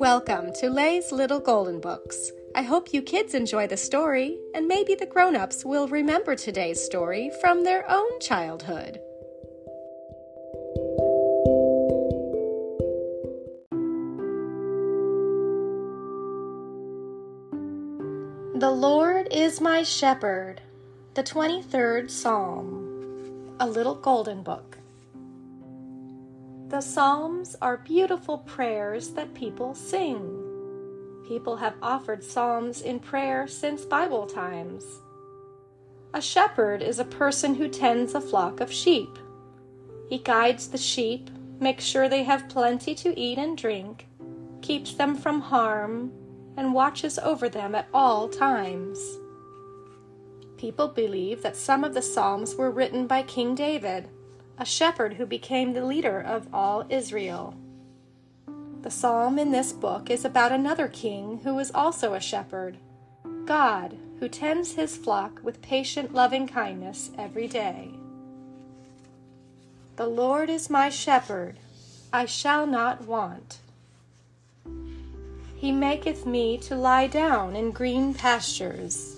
Welcome to Lay's Little Golden Books. I hope you kids enjoy the story, and maybe the grown ups will remember today's story from their own childhood. The Lord is my shepherd. The 23rd Psalm. A Little Golden Book. The Psalms are beautiful prayers that people sing. People have offered psalms in prayer since Bible times. A shepherd is a person who tends a flock of sheep. He guides the sheep, makes sure they have plenty to eat and drink, keeps them from harm, and watches over them at all times. People believe that some of the Psalms were written by King David a shepherd who became the leader of all Israel. The psalm in this book is about another king who is also a shepherd, God, who tends his flock with patient loving kindness every day. The Lord is my shepherd, I shall not want. He maketh me to lie down in green pastures.